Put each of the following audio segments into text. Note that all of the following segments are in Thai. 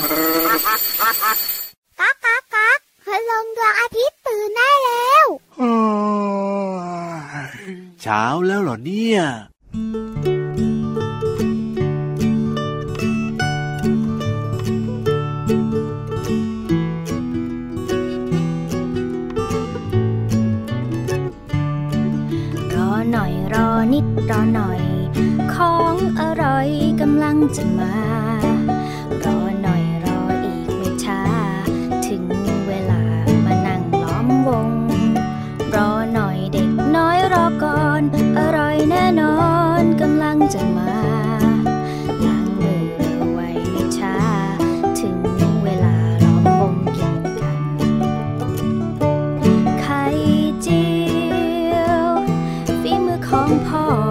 ก๊ากก๊ากก๊ากพลงดวงอาทิตย์ตื่นได้แล้วเช้าแล้วเหรอเนี่ยรอหน่อยรอนิดรอหน่อย ของอร่อยกำลังจะมา ของพ่อ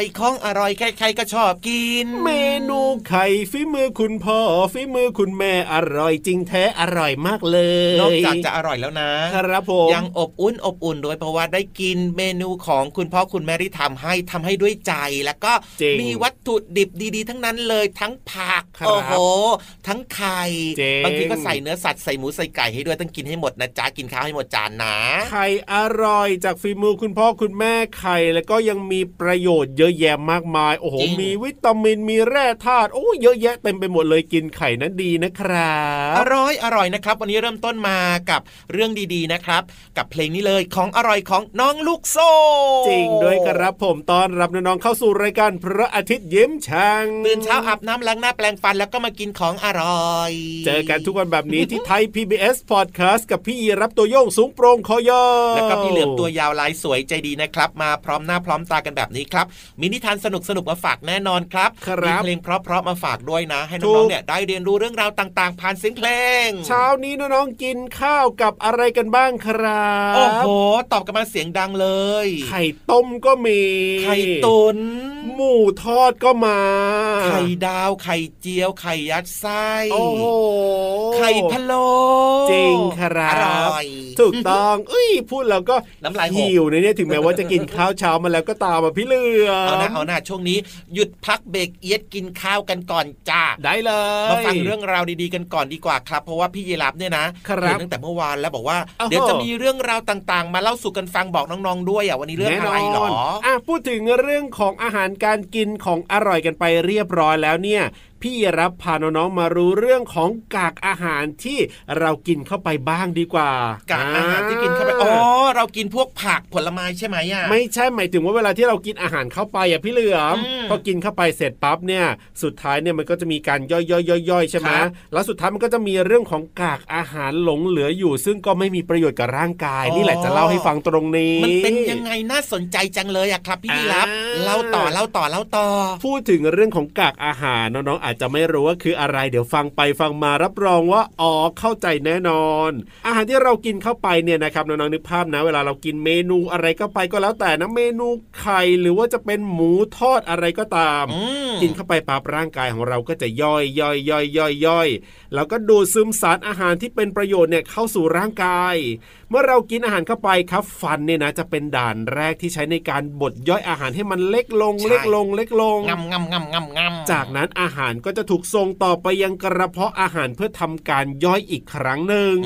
องอร่อยของอร่อยใครๆก็ชอบกิน เมนูไข่ฝีมือคุณพ่อฝีมือคุณแม่อร่อยจริงแท้อร่อยมากเลยนอกจากจะอร่อยแล้วนะครับผมยังอบอุ่นอบอุ่นด้วยเพราะว่าได้กินเมนูของคุณพ่อคุณแม่ที่ทำให้ทำให้ด้วยใจแล้วก็จริงมีวัตถุดิบดีๆ ทั้งนั้นเลยทั้งผักครับโอ้โหทั้งไข่จริงบางทีก็ใส่เนื้อสัตว์ใส่หมูใส่ไก่ให้ด้วยต้องกินให้หมดนะจ๊ะกินข้าวให้หมดจานนะไข่อร่อยจากฝีมือคุณพ่อคุณแม่ไข่แล้วก็ยังมีประโยชน์เยอะแยะมากมาย โอ้โหจริงมีวิตามิน มีแร่ธาตุ โอ้เยอะแยะเต็มไปหมดเลยกินไข่นั้นดีนะครับ อร่อย อร่อยนะครับ วันนี้เริ่มต้นมากับเรื่องดีๆนะครับ กับเพลงนี้เลยของอร่อยของน้องลูกโซ่ จริงด้วยครับผมตอนรับน้องๆเข้าสู่รายการพระอาทิตย์ยิ้มช่างตื่นเช้าอาบน้ำล้างหน้าแปลงฟันแล้วก็มากินของอร่อย เจอกันทุกวันแบบนี้ที่ไทย PBS Podcast กับพี่ยีรับตัวโยงสูงโปร่งคอยาวแล้วก็พี่เหลือมตัวยาวลายสวยใจดีนะครับ มาพร้อมหน้าพร้อมตากันแบบนี้ครับมินิทานสนุกสนุกๆมาฝากแน่นอนครับครับมีเพลงเพราะๆมาฝากด้วยนะ ให้ถูน้องกๆเนี่ยได้เรียนรู้เรื่องราวต่างๆ ผ่านเสียงเพลง เช้านี้น้องๆกินข้าวกับอะไรกันบ้างครับโอ้โหตอบกันมาเสียงดังเลย ไข่ต้มก็มีไข่ตุนหมูทอดก็มา ไข่ดาวไข่เจียว ไข่ยัดไส้โอ้โหไข่พะโล้จริงครับอร่อยถูกต้องเอ้ยพูดแล้วก็น้ำลายหกหิวนะเนี่ยถึงแม้ว่าจะกินข้าวเช้ามาแล้วก็ตามมาพี่เหลือเอานะเอาหน้าช่วงนี้หยุดพักเบรกเอียดกินข้าวกันก่อนจ้าได้เลยมาฟังเรื่องราวดีๆกันก่อนดีกว่าครับ เพราะว่าพี่ยีรับเนี่ยนะครับตั้งแต่เมื่อวานแล้วบอกว่าเดี๋ยวจะมีเรื่องราวต่างๆ มาเล่าสู่กันฟังบอกน้องๆด้วยอะวันนี้เรื่องอะไรหรออะพูดถึงเรื่องของอาหารการกินของอร่อยกันไปเรียบร้อยแล้วเนี่ย พี่รับพาน้องๆมารู้เรื่องของกากอาหารที่เรากินเข้าไปบ้างดีกว่า กากอาหารที่กินเข้าไปอ๋อเรากินพวกผักผลไม้ใช่ไหมอะไม่ใช่หมายถึงว่าเวลาที่เรากินอาหารเข้าไปอะพี่เหลือมพอกินเข้าไปเสร็จปั๊บเนี่ย สุดท้ายเนี่ยมันก็จะมีการย่อยๆๆๆใช่ไหมแล้วสุดท้ายมันก็จะมีเรื่องของกากอาหารหลงเหลืออยู่ ซึ่งก็ไม่มีประโยชน์กับร่างกาย นี่แหละจะเล่าให้ฟังตรงนี้ มันเป็นยังไงน่าสนใจจังเลยอะครับพี่รับเล่าต่อเล่าต่อเล่าต่อ พูดถึงเรื่องของกากอาหารน้องๆอาจจะไม่รู้ว่าคือคืออะไร เดี๋ยวฟังไปฟังมารับรองว่าอ๋อเข้าใจแน่นอน อาหารที่เรากินเข้าไปเนี่ยนะครับน้องๆนึกภาพนะ เวลาเรากินเมนูอะไรก็ไปก็แล้วแต่นะเมนูไข่หรือว่าจะเป็นหมูทอดอะไรก็ตาม กินเข้าไปปั๊บร่างกายของเราก็จะย่อยย่อยย่อยย่อยย่อยแล้วก็ดูดซึมสารอาหารที่เป็นประโยชน์เนี่ยเข้าสู่ร่างกาย เมื่อเรากินอาหารเข้าไปครับ ฟันเนี่ยนะจะเป็นด่านแรกที่ใช้ในการบดย่อยอาหารให้มันเล็กลง เล็กลง เล็กลงงำงำงำงำงำจากนั้นอาหารก็จะถูกส่งต่อไปยังกระเพาะอาหารเพื่อทำการย่อยอีกครั้งหนึ่ง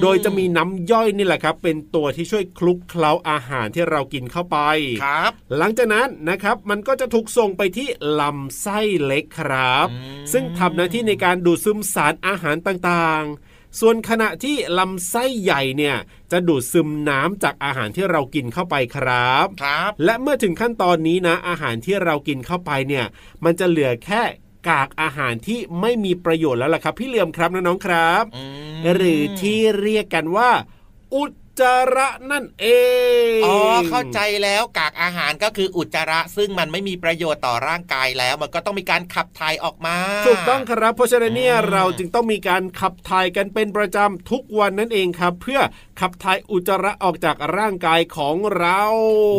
โดยจะมีน้ำย่อยนี่แหละครับ เป็นตัวที่ช่วยคลุกเคล้าอาหารที่เรากินเข้าไปครับ หลังจากนั้นนะครับมันก็จะถูกส่งไปที่ลำไส้เล็กครับ ซึ่งทำหน้าที่ในการดูดซึมสารอาหารต่างๆ ส่วนขณะที่ลำไส้ใหญ่เนี่ยจะดูดซึมน้ำจากอาหารที่เรากินเข้าไปครับครับ และเมื่อถึงขั้นตอนนี้นะ อาหารที่เรากินเข้าไปเนี่ยมันจะเหลือแค่กากอาหารที่ไม่มีประโยชน์แล้วล่ะครับ พี่เหลื่อมครับน้องๆครับ หรือที่เรียกกันว่า อุด จาระนั่นเอง อ๋อ เข้าใจแล้วกากอาหารก็คืออุจจาระ ซึ่งมันไม่มีประโยชน์ต่อร่างกายแล้ว มันก็ต้องมีการขับถ่ายออกมา ถูกต้องครับ เพราะฉะนั้นเนี่ยเราจึงต้องมีการขับถ่ายกันเป็นประจำทุกวันนั่นเองครับ เพื่อขับถ่ายอุจจาระออกจากร่างกายของเรา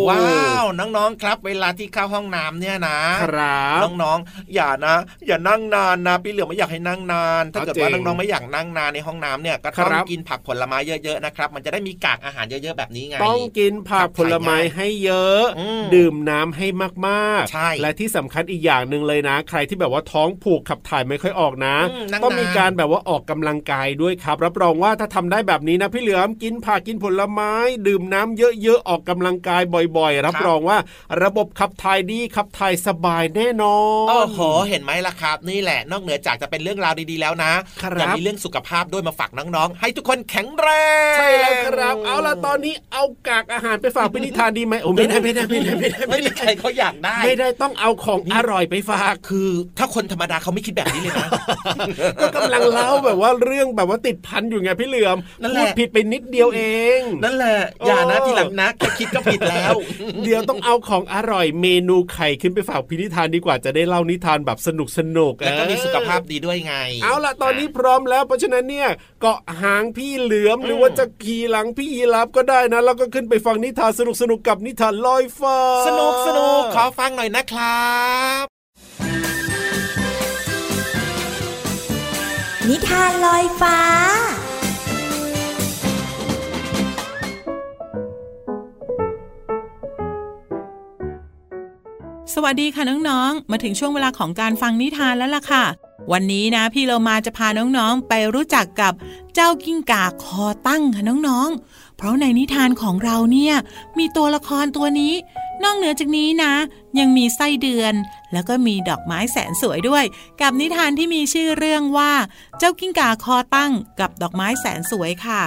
ว้าวน้องๆครับ เวลาที่เข้าห้องน้ำเนี่ยนะครับน้องๆ อย่านะ อย่านั่งนานนะพี่เหลือไม่อยากให้นั่งนาน ถ้าเกิดว่าน้องๆไม่อยากนั่งนานในห้องน้ำเนี่ยก็ต้องกินผักผลไม้เยอะๆนะครับ มันจะได้มีกากอาหารเยอะๆแบบนี้ไง ต้องกินผักผลไม้ให้เยอะ ดื่มน้ำให้มากๆ ใช่ และที่สำคัญอีกอย่างหนึ่งเลยนะ ใครที่แบบว่าท้องผูกขับถ่ายไม่ค่อยออกนะ ต้องมีการแบบว่าออกกำลังกายด้วยครับ รับรองว่าถ้าทำได้แบบนี้นะพี่เหลือมกินผักกินผลไม้ ดื่มน้ำเยอะๆออกกำลังกายบ่อยๆ รับรองว่าระบบขับถ่ายดีขับถ่ายสบายแน่นอนโอ้โหเห็นไหมล่ะครับ นี่แหละนอกเหนือจากจะเป็นเรื่องราวดีๆแล้วนะยังมีเรื่องสุขภาพด้วยมาฝากน้องๆ ให้ทุกคนแข็งแรง ใช่แล้วครับเอาล่ะตอนนี้เอากากอาหารไปฝากเป็นนิทานดีไหมโอ้ไม่ได้ไม่ได้ไม่ได้ไม่ได้ไม่ได้ใครเขาอยากได้ ไม่ได้ต้องเอาของอร่อยไปฝากคือ ถ้าคนธรรมดาเขาไม่คิดแบบนี้เลยนะก็กำลังเล่าแบบว่าเรื่องแบบว่าติดพันอยู่ไงพี่เหลือมพูดผิดไปนิดเดียวเอง นั่นแหละอย่านะทีหลังนะแค่คิดก็ผิดแล้ว เดี๋ยวต้องเอาของอร่อยเมนูไข่ขึ้นไปฝากพินิทานดีกว่าจะได้เล่านิทานแบบสนุกสนุกแล้วก็มีสุขภาพดีด้วยไง เอาล่ะตอนนี้พร้อมแล้วเพราะฉะนั้นเนี่ยเกาะหางพี่เหลือมหรือว่าจะขี่หลังพี่ยีรับก็ได้นะ แล้วก็ขึ้นไปฟังนิทานสนุกสนุกกับนิทานลอยฟ้า สนุกสนุกขอฟังหน่อยนะครับนิทานลอยฟ้า สวัสดีค่ะน้องๆ มาถึงช่วงเวลาของการฟังนิทานแล้วล่ะค่ะ วันนี้นะพี่เรามาจะพาน้องๆไปรู้จักกับเจ้ากิ้งก่าคอตั้งค่ะน้องๆ เพราะในนิทานของเราเนี่ยมีตัวละครตัวนี้ นอกเหนือจากนี้นะ ยังมีไส้เดือน แล้วก็มีดอกไม้แสนสวยด้วย กับนิทานที่มีชื่อเรื่องว่า เจ้ากิ้งก่าคอตั้งกับดอกไม้แสนสวยค่ะ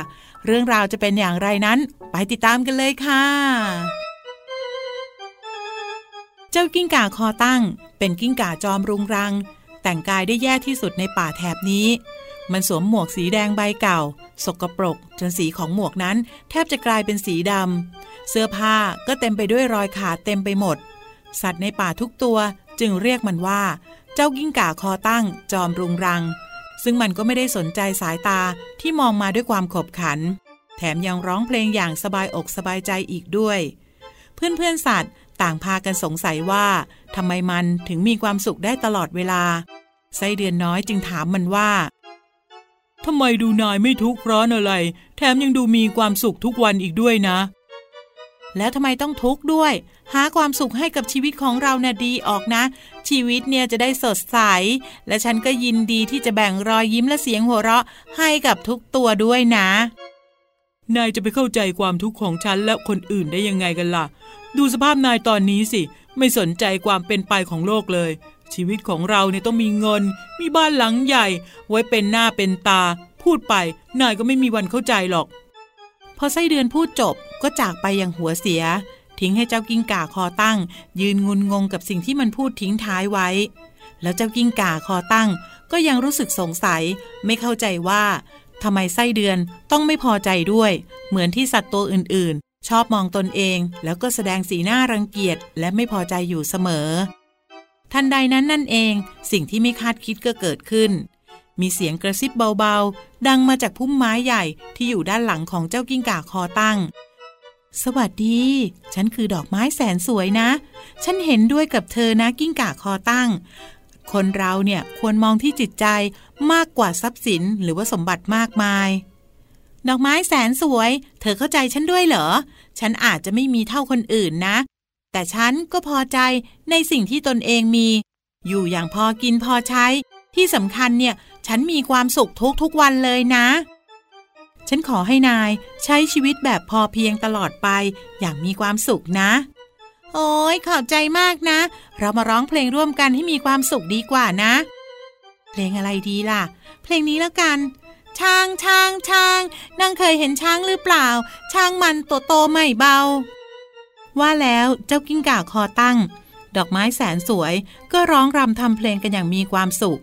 เรื่องราวจะเป็นอย่างไรนั้น ไปติดตามกันเลยค่ะเจ้ากิ้งก่าคอตั้ง เป็นกิ้งก่าจอมรุงรัง แต่งกายได้แย่ที่สุดในป่าแถบนี้ มันสวมหมวกสีแดงใบเก่า สกปรก จนสีของหมวกนั้นแทบจะกลายเป็นสีดำ เสื้อผ้าก็เต็มไปด้วยรอยขาดเต็มไปหมด สัตว์ในป่าทุกตัวจึงเรียกมันว่า เจ้ากิ้งก่าคอตั้ง จอมรุงรัง ซึ่งมันก็ไม่ได้สนใจสายตาที่มองมาด้วยความขบขัน แถมยังร้องเพลงอย่างสบายอกสบายใจอีกด้วย เพื่อนเพื่อนสัตว์ ต่างพากันสงสัยว่าทำไมมันถึงมีความสุขได้ตลอดเวลา ไส้เดือนน้อยจึงถามมันว่าทำไมดูนายไม่ทุกข์ร้อนอะไร แถมยังดูมีความสุขทุกวันอีกด้วยนะ แล้วทำไมต้องทุกข์ด้วย หาความสุขให้กับชีวิตของเรานะ่ะดีออกนะ ชีวิตเนี่ยจะได้สดใส และฉันก็ยินดีที่จะแบ่งรอยยิ้มและเสียงหัวเราะให้กับทุกตัวด้วยนะ นายจะไปเข้าใจความทุกข์ของฉันและคนอื่นได้ยังไงกันล่ะ ดูสภาพนายตอนนี้สิ ไม่สนใจความเป็นไปของโลกเลย ชีวิตของเราเนี่ยต้องมีเงิน มีบ้านหลังใหญ่ ไว้เป็นหน้าเป็นตา พูดไป นายก็ไม่มีวันเข้าใจหรอก พอไส้เดือนพูดจบก็จากไปอย่างหัวเสีย ทิ้งให้เจ้ากิ้งก่าคอตั้ง ยืนงุนงงกับสิ่งที่มันพูดทิ้งท้ายไว้ แล้วเจ้ากิ้งก่าคอตั้ง ก็ยังรู้สึกสงสัย ไม่เข้าใจว่าทำไมไส้เดือนต้องไม่พอใจด้วย เหมือนที่สัตว์ตัวอื่น ชอบมองตนเอง แล้วก็แสดงสีหน้ารังเกียจและไม่พอใจอยู่เสมอ ทันใดนั้นนั่นเอง สิ่งที่ไม่คาดคิดก็เกิดขึ้น มีเสียงกระซิบเบาๆ ดังมาจากพุ่มไม้ใหญ่ที่อยู่ด้านหลังของเจ้ากิ้งก่าคอตั้ง สวัสดี ฉันคือดอกไม้แสนสวยนะ ฉันเห็นด้วยกับเธอนะกิ้งก่าคอตั้ง คนเราเนี่ยควรมองที่จิตใจมากกว่าทรัพย์สินหรือว่าสมบัติมากมาย ดอกไม้แสนสวย เธอเข้าใจฉันด้วยเหรอ ฉันอาจจะไม่มีเท่าคนอื่นนะ แต่ฉันก็พอใจในสิ่งที่ตนเองมี อยู่อย่างพอกินพอใช้ ที่สำคัญเนี่ย ฉันมีความสุขทุกทุกวันเลยนะ ฉันขอให้นายใช้ชีวิตแบบพอเพียงตลอดไป อย่างมีความสุขนะ โอ้ยขอบใจมากนะ เรามาร้องเพลงร่วมกันให้มีความสุขดีกว่านะ เพลงอะไรดีล่ะ เพลงนี้แล้วกัน ช้างช้างช้างนางเคยเห็นช้างหรือเปล่า ช้างมันตัวโตไม่เบา ว่าแล้วเจ้ากิ้งก่าคอตั้ง ดอกไม้แสนสวย ก็ร้องรำทำเพลงกันอย่างมีความสุข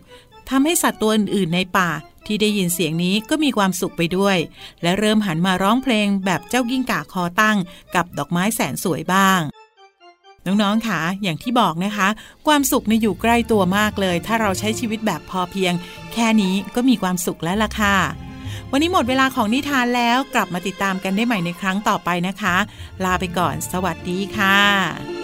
ทำให้สัตว์ตัวอื่นๆในป่าที่ได้ยินเสียงนี้ก็มีความสุขไปด้วย และเริ่มหันมาร้องเพลงแบบเจ้ากิ้งก่าคอตั้ง กับดอกไม้แสนสวยบ้าง น้องๆค่ะ อย่างที่บอกนะคะ ความสุขในอยู่ใกล้ตัวมากเลย ถ้าเราใช้ชีวิตแบบพอเพียง แค่นี้ก็มีความสุขแล้วล่ะค่ะ วันนี้หมดเวลาของนิทานแล้วกลับมาติดตามกันได้ใหม่ในครั้งต่อไปนะคะ ลาไปก่อน สวัสดีค่ะ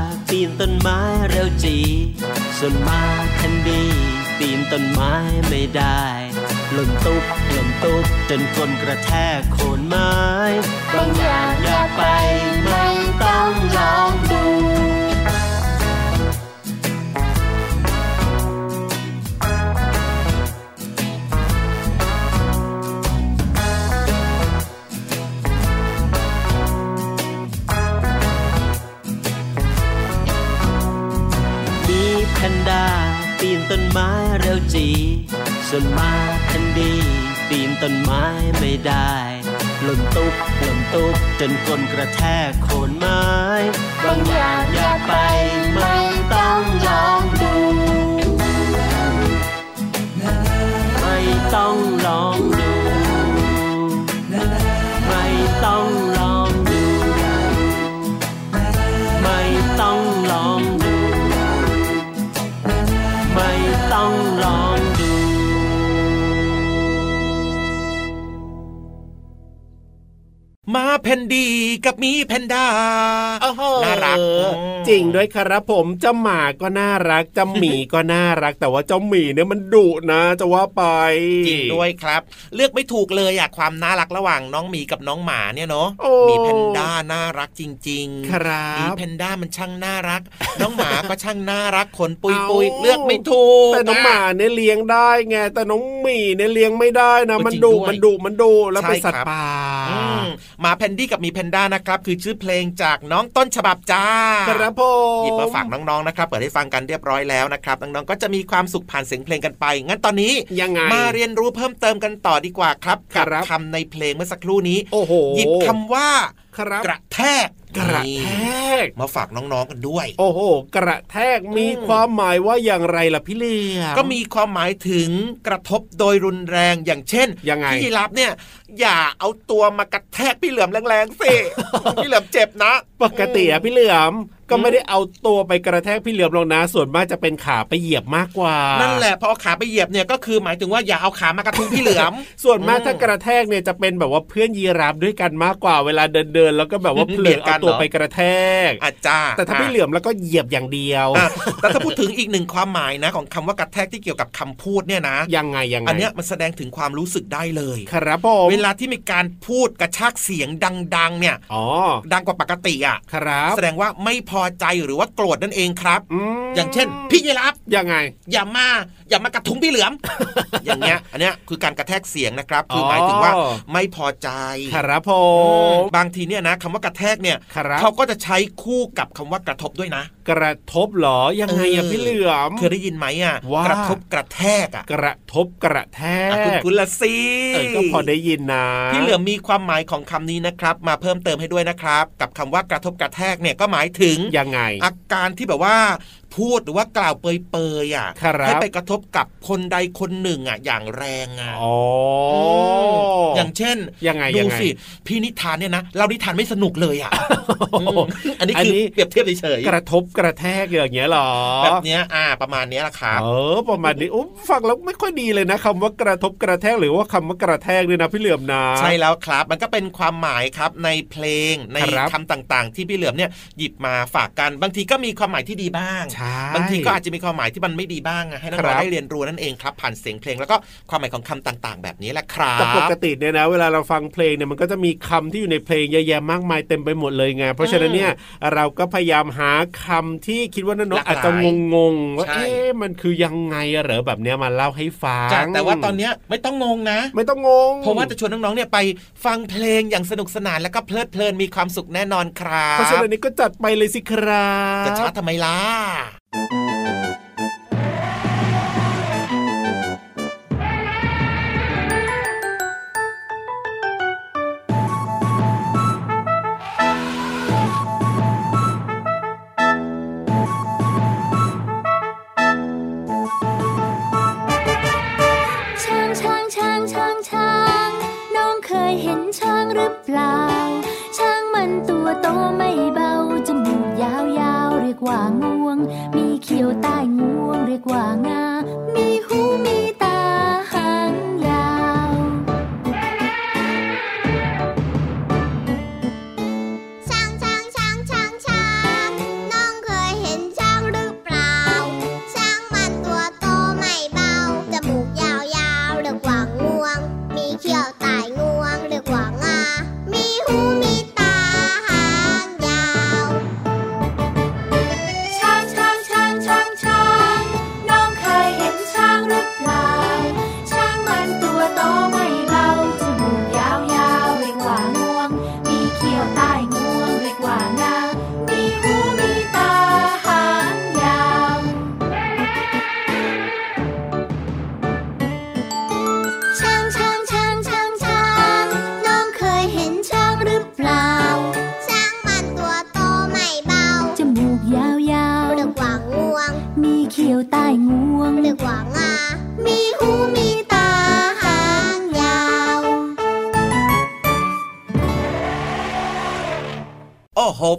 ต้นไม้เร็วจี ส่วนมาทันดี ปีนต้นไม้ไม่ได้หล่นตุ๊บหล่นตุ๊บจนคนกระแทกโคนไม้ บางอย่างอยากไปไม่ต้องลองดู แพนด้าปีนต้นไม้เร็วจี ส่วนมาแคนดีปีนต้นไม้ไม่ได้หล่นตุ๊บหล่นตุ๊บจนก้นกระแทกโคนไม้ บางอย่างอยากไปไม่ มาเพนดีกับมีเพนด้าน่ารักจริงด้วยครับผมเจ้าหมาก็น่ารักเจ้าหมีก็น่ารัก แต่ว่าเจ้าหมีเนี่ยมันดุนะจะว่าไปจริงด้วยครับ เลือกไม่ถูกเลยอะความน่ารักระหว่างน้องหมีกับน้องหมาเนี่ยเนาะโอ้มีแพนด้าน่ารักจริง ๆ ครับมีแพนด้ามันช่างน่ารัก น้องหมาก็ช่างน่ารักขนปุยเอ้าปุยเลือกไม่ถูกแต่น้องหมาเนี่ยเลี้ยงได้ไงแต่น้องหมีเนี่ยเลี้ยงไม่ได้นะเออมันจริงดุด้วยมันดุมันดุแล้วเป็นใช่สัตครัว์บป่าอืมหมาแพนดี้กับมีแพนด้านะครับ คือชื่อเพลงจากน้องต้นฉบับจ้า ครับผมหยิบมาฝากน้องๆนะครับเปิดให้ฟังกันเรียบร้อยแล้วนะครับน้องๆก็จะมีความสุขผ่านเสียงเพลงกันไป งั้นตอนนี้ยังไงมาเรียนรู้เพิ่มเติมกันต่อดีกว่าครับครักับคำในเพลงเมื่อสักครู่นี้โอ้โหหยิบคำว่าครับกระแทก กระแทก มาฝากน้องๆกันด้วย โอ้โห กระแทกมีอืมความหมายว่าอย่างไรล่ะพี่เลี้ยงก็มีความหมายถึงกระทบโดยรุนแรงอย่างเช่นยังไงพี่รับเนี่ย อย่าเอาตัวมากระแทกพี่เหลือมแรงๆสิพี่เหลือมเจ็บนะ ปกติอะพี่เหลือม ก็ไม่ได้เอาตัวไปกระแทกพี่เหลือมหรอกนะ ส่วนมากจะเป็นขาไปเหยียบมากกว่านั่นั่นแหละพอเอาขาไปเหยียบเนี่ยก็คือหมายถึงว่าอย่าเอาขามากระทุ้งพี่เหลือม ส่วนมากอืมถ้ากระแทกเนี่ยจะเป็นแบบว่าเพื่อนยีราฟด้วยกันมากกว่าเวลาเดินเดินๆแล้วก็แบบว่าเผลเบียอดกัเอานเหรอตัวไปกระแทกอาจารย์แต่ถ้าพี่เหลือมแล้วก็เหยียบอย่างเดียวอะแต่ถ้าพูดถึงอีกหนึ่งความหมายนะของคำว่ากระแทกที่เกี่ยวกับคำพูดเนี่ยนะ ยังไงยังไงอันเนี้ยมันแสดงถึงความรู้สึกได้เลย ครับผมเวลาที่มีการพูดกระชากเสียงดังๆเนี่ยอ๋อดังกว่าปกติอะครับแสดงว่าไม่พอใจหรือว่าโกรธนั่นเองครับมอย่างเช่น พี่ยีรับยังไง อย่ามาอย่ามากระทุ้งพี่เหลือม อย่างเงี้ย อันเนี้ยคือการกระแทกเสียงนะครับ คือหมายถึงว่าอ๋อไม่พอใจครับผอืมมบางทีเนี่ยนะคำว่ากระแทกเนี่ยครับเขาก็จะใช้คู่กับคำว่ากระทบด้วยนะกระทบเหรอยังไงอะเออพี่เหลือมเคยได้ยินไหมอะว่ากระทบกระแทกอะกระทบกระแทอะคุณกคุณละสิเออก็พอได้ยินนะพี่เหลือมมีความหมายของคำนี้นะครับ มาเพิ่มเติมให้ด้วยนะครับ กับคำว่ากระทบกระแทกเนี่ยก็หมายถึงยังไง อาการที่แบบว่า พูดหรือว่ากล่าวเปยๆอะครับให้ไปกระทบกับคนใดคนหนึ่งอะอย่างแรงอะอ๋ออมอย่างเช่นยังไงดูยังไงสิพี่นิทานเนี่ยนะเรานิทานไม่สนุกเลยอะอืมอันนี้อันคือนี้เปรียบเทียบเฉยกระทบกระแทกอย่างเงี้ยเหรอๆแบบเนี้ยอ่า ประมาณเนี้ยแหละครับเออประมาณนี้โอ้ฟังแล้วไม่ค่อยดีเลยนะคำว่ากระทบกระแทกหรือว่าคำว่ากระแทกเนี่ยนะพี่เหลือมนะใช่แล้วครับ มันก็เป็นความหมายครับในเพลงในครับคำต่างๆ ที่พี่เหลือมเนี่ยหยิบมาฝากกันบางทีก็มีความหมายที่ดีบ้างใช่บางทีก็อาจจะมีความหมายที่มันไม่ดีบ้างอะให้น้ครัองบๆได้เรียนรู้นั่นเองครับ ผ่านเสียงเพลงแล้วก็ความหมายของคำต่างๆ แบบนี้แหละครับแต่ปกติเนี่ยนะ เวลาเราฟังเพลงเนี่ยมันก็จะมีคำที่อยู่ในเพลงเยอะแยะมากมายเต็มไปหมดเลยไงเพราะฉะนั้นเนี่ยเราก็พยายามหาคำที่คิดว่าน้องๆอาจจะงงๆว่าใช่เอ๊ะมันคือยังไงอะเหรอแบบเนี้ยมาเล่าให้ฟังจ้ะแต่ว่าตอนเนี้ยไม่ต้องงงนะ ไม่ต้องงงเพราะว่าจะชวนน้องๆเนี่ยไปฟังเพลงอย่างสนุกสนานแล้วก็เพลิดเพลินมีความสุขแน่นอนครับเพราะฉะนั้นนี่ก็จัดไปเลยสิครับจะช้าทำไมล่ะ ช้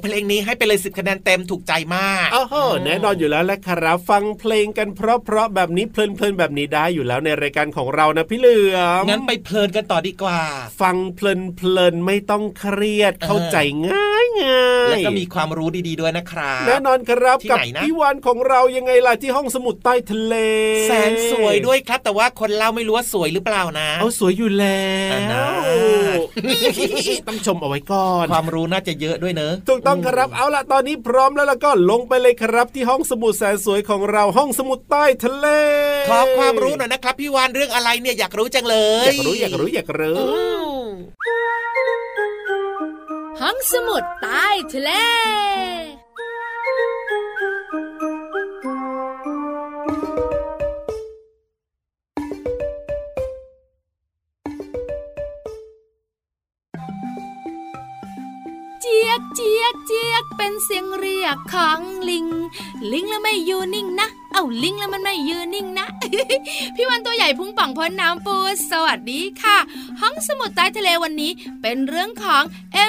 เพลงนี้ให้ไปเลยสิบคะแนนเต็มถูกใจมากโอ้โหแน่นอนอยู่แล้วแหละครับ ฟังเพลงกันเพราะๆแบบนี้เพลินๆแบบนี้ได้อยู่แล้วในรายการของเรานะพี่เหลือมงั้นไปเพลินกันต่อดีกว่า ฟังเพลินๆไม่ต้องเครียดเข้าใจง่าย ง่ายแล้วก็มีความรู้ดีๆด้วยนะครับแน่นอนครับกับพี่วานของเรายังไงล่ะที่ห้องสมุดใต้ทะเล แสนสวยด้วยครับ แต่ว่าคนเล่าไม่รู้ว่าสวยหรือเปล่านะ เอาสวยอยู่แล้วต้องชมเอาไว้ก่อน ความรู้น่าจะเยอะด้วยเนอะถูกต้องครับเอาล่ะตอนนี้พร้อมแล้วแล้วก็ลงไปเลยครับ ที่ห้องสมุดแสนสวยของเราห้องสมุดใต้ทะเลขอความรู้หน่อยนะครับพี่วานเรื่องอะไรเนี่ยอยากรู้จังเลย อยากรู้อยากรู้อยากรู้ ห้องสมุดใต้ทะเลเจี๊ยกเจี๊ยกเจี๊ยกเป็นเสียงเรียกของลิง ลิงแล้วไม่อยู่นิ่งนะ เอาลิงแล้วมันไม่ยืนนิ่งนะ พี่วันตัวใหญ่พุ่งป่องพ้นน้ำปูสวัสดีค่ะ ห้องสมุดใต้ทะเลวันนี้เป็นเรื่องของ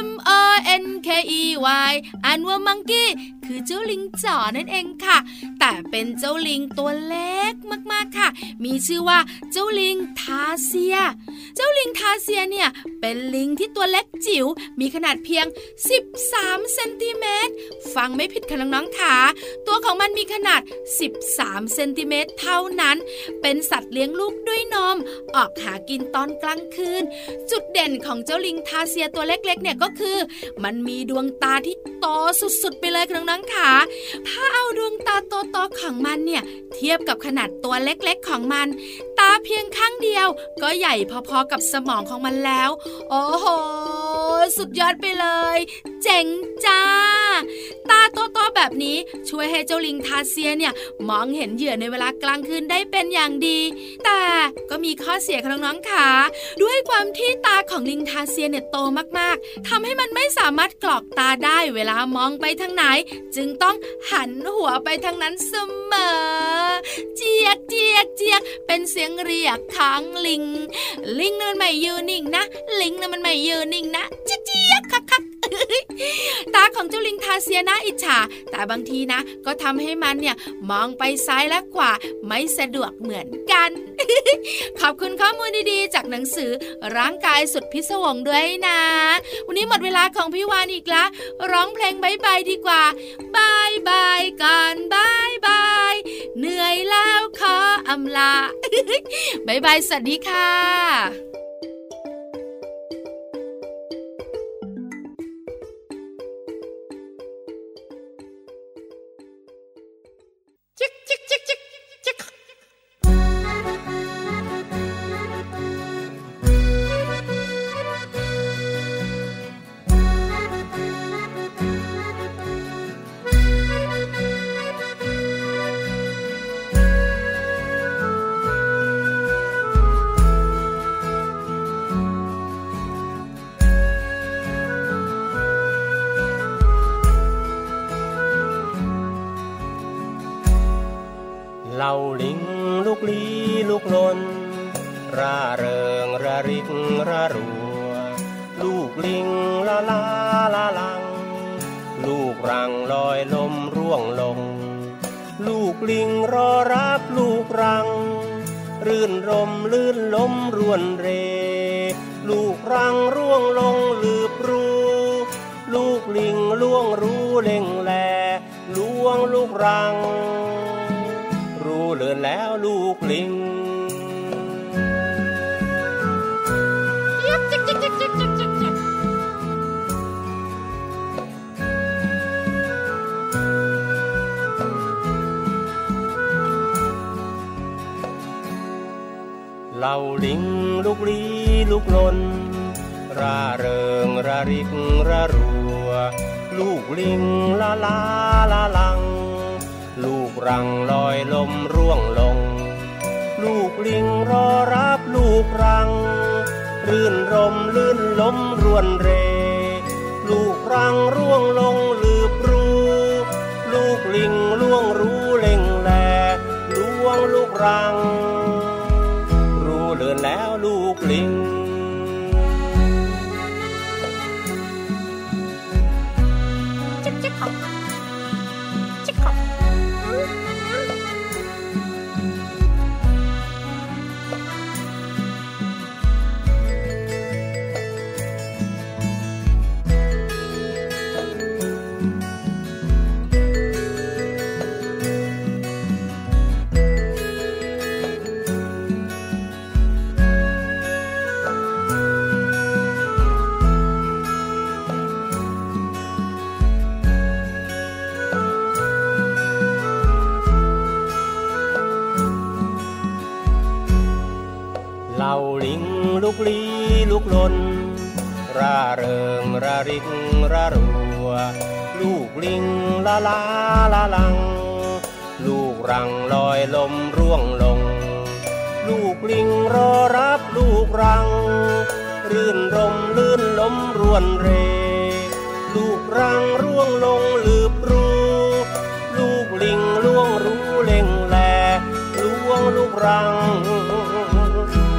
M O N K E Y อันว่ามังกี้คือเจ้าลิงจ๋อนั่นเองค่ะ แต่เป็นเจ้าลิงตัวเล็กมากๆค่ะ มีชื่อว่าเจ้าลิงทาเซีย เจ้าลิงทาเซียเนี่ยเป็นลิงที่ตัวเล็กจิ๋วมีขนาดเพียง 13เซนติเมตรฟังไม่ผิดค่ะน้องๆค่ะตัวของมันมีขนาด 13เซนติเมตรเท่านั้น เป็นสัตว์เลี้ยงลูกด้วยนม ออกหากินตอนกลางคืน จุดเด่นของเจ้าลิงทาเซียตัวเล็กๆเนี่ยก็คือ มันมีดวงตาที่โตสุดๆ ไปเลยครับน้องๆค่ะ ถ้าเอาดวงตาโตๆของมันเนี่ย เทียบกับขนาดตัวเล็กๆของมัน ตาเพียงข้างเดียว ก็ใหญ่พอๆกับสมองของมันแล้ว โอ้โห สุดยอดไปเลย เจ๋งจ้า ตาโตๆแบบนี้ช่วยให้เจ้าลิงทาเซียเนี่ยมองเห็นเหยื่อในเวลากลางคืนได้เป็นอย่างดี แต่ก็มีข้อเสียของน้องๆค่ะด้วยความที่ตาของลิงทาเซียเนี่ยโตมากๆทำให้มันไม่สามารถกรอกตาได้เวลามองไปทางไหน จึงต้องหันหัวไปทางนั้นเสมอ เจียกเจียกเจียกเป็นเสียงเรียกค้างลิง ลิงนั่นมันไม่ยืนนิ่งนะ ลิงนั่นมันไม่ยืนนิ่งนะเจียกเจียกคักคัก ตาของเจ้าลิงทาเซียน่าอิจฉา แต่บางทีนะ ก็ทำให้มันเนี่ยมองไปซ้ายและขวาไม่สะดวกเหมือนกัน ขอบคุณข้อมูลดีๆ จากหนังสือร่างกายสุดพิศวงด้วยนะ วันนี้หมดเวลาของพี่วานอีกแล้วร้องเพลง bye bye ดีกว่า bye bye ก่อน bye bye เหนื่อยแล้วขออำลา bye bye สวัสดีค่ะ เราลิงลูกลีลูกลนร่าเริงระริกระรัว ลูกลิงละลาละลัง ลูกรังลอยลมร่วงลง ลูกลิงรอรับลูกรัง รื่นรมลื่นลมรวนเร ลูกรังร่วงลงลืบรูลูกลิงล่วงรู้เล่งแลล่วงลูกรัง เลือนแล้วลูกลิงเหล่าลิงลูกลีลูกลนราเริงระริกระรัว ลูกลิงละลาละลัง ลูกรังลอยลมร่วงลง ลูกลิงรอรับลูกรัง รื่นรมลื่นลมรวนเร ลูกรังร่วงลงลืบรู้ ลูกลิงล่วงรู้เล่งแหลล่วงลูกรัง รังลอยลมร่วงลง ลูกลิงรอรับลูกรัง รื่นรมลื่นลมรวนเร ลูกรังร่วงลงลืบรูลูกลิงล่วงรู้เล่งแลล่วงลูกรัง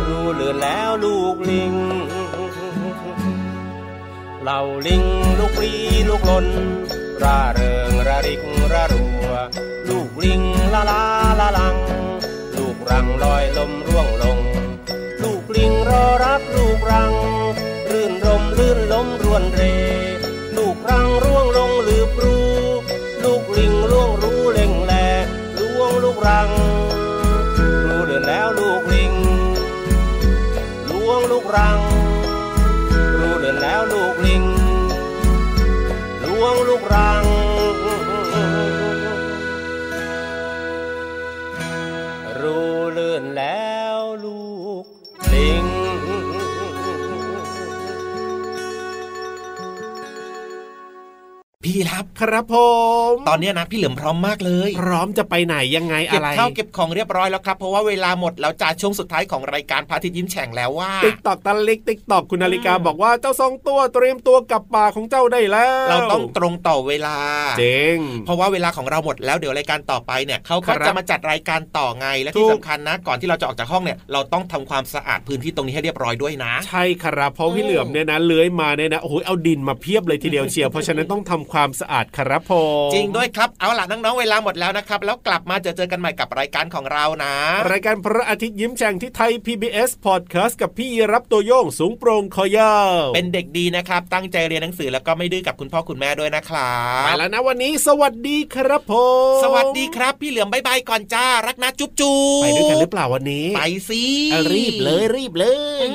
รู้เลือนแล้วลูกลิงเหล่าลิงลูกรีลูกลนร่าเริงระริกระรัว ลูกลิงละลาละลัง ลูกรังลอยลมร่วงลง ลูกลิงรอรับลูกรัง รื่นรมลื่นลมรวนเร ลูกรังร่วงลงหลืบรูลูกลิงล่วงรู้เล่งแลล่วงลูกรัง ครับผม ตอนนี้นะพี่เหลือมพร้อมมากเลย พร้อมจะไปไหนยังไงอะไรเก็บไรข้าวเก็บของเรียบร้อยแล้วครับ เพราะว่าเวลาหมดแล้วจ้าช่วงสุดท้ายของรายการพระอาทิตย์ยิ้มแฉ่งแล้วว่า ติ๊กตอกตะเล็กติ๊กตอกคุณนาฬิกาอืมบอกว่าเจ้าสองตัวเตรียมตัวกลับป่าของเจ้าได้แล้ว เราต้องตรงต่อเวลาเจ๋งเพราะว่าเวลาของเราหมดแล้วเดี๋ยวรายการต่อไปเนี่ยเขาครัก็บจะมาจัดรายการต่อไงครับ ถูก และที่สำคัญนะ ก่อนที่เราจะออกจากห้องเนี่ยเราต้องทำความสะอาดพื้นที่ตรงนี้ให้เรียบร้อยด้วยนะ ใช่ครับเพราะพี่เหลือมเนี่ยนะเลื้อยมาเนี่ยนะโอ้โหเอาดินมาเพียบเลยทีเดียวเชียวเพราะฉะนั้นต้องทำความสะอาดครับผมจริงด้วยครับเอาล่ะน้องๆเวลาหมดแล้วนะครับ แล้วกลับมาเจอเจอกันใหม่กับรายการของเรานะ รายการพระอาทิตย์ยิ้มแฉ่งที่ไทย PBS Podcast กับพี่รับตัวโยงสูงโปร่งคอยาวเป็นเด็กดีนะครับ ตั้งใจเรียนหนังสือแล้วก็ไม่ดื้อกับคุณพ่อคุณแม่ด้วยนะครัไปบแล้วนะวันนี้ สวัสดีครับผมสวัสดีครับ พี่เหลือมบายบายก่อนจ้ารักนะจุ๊บจุ๊บไปด้วยกันหรือเปล่าวันนี้ ไปสิรีบเลยรีบเลย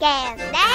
แก้มแดงแด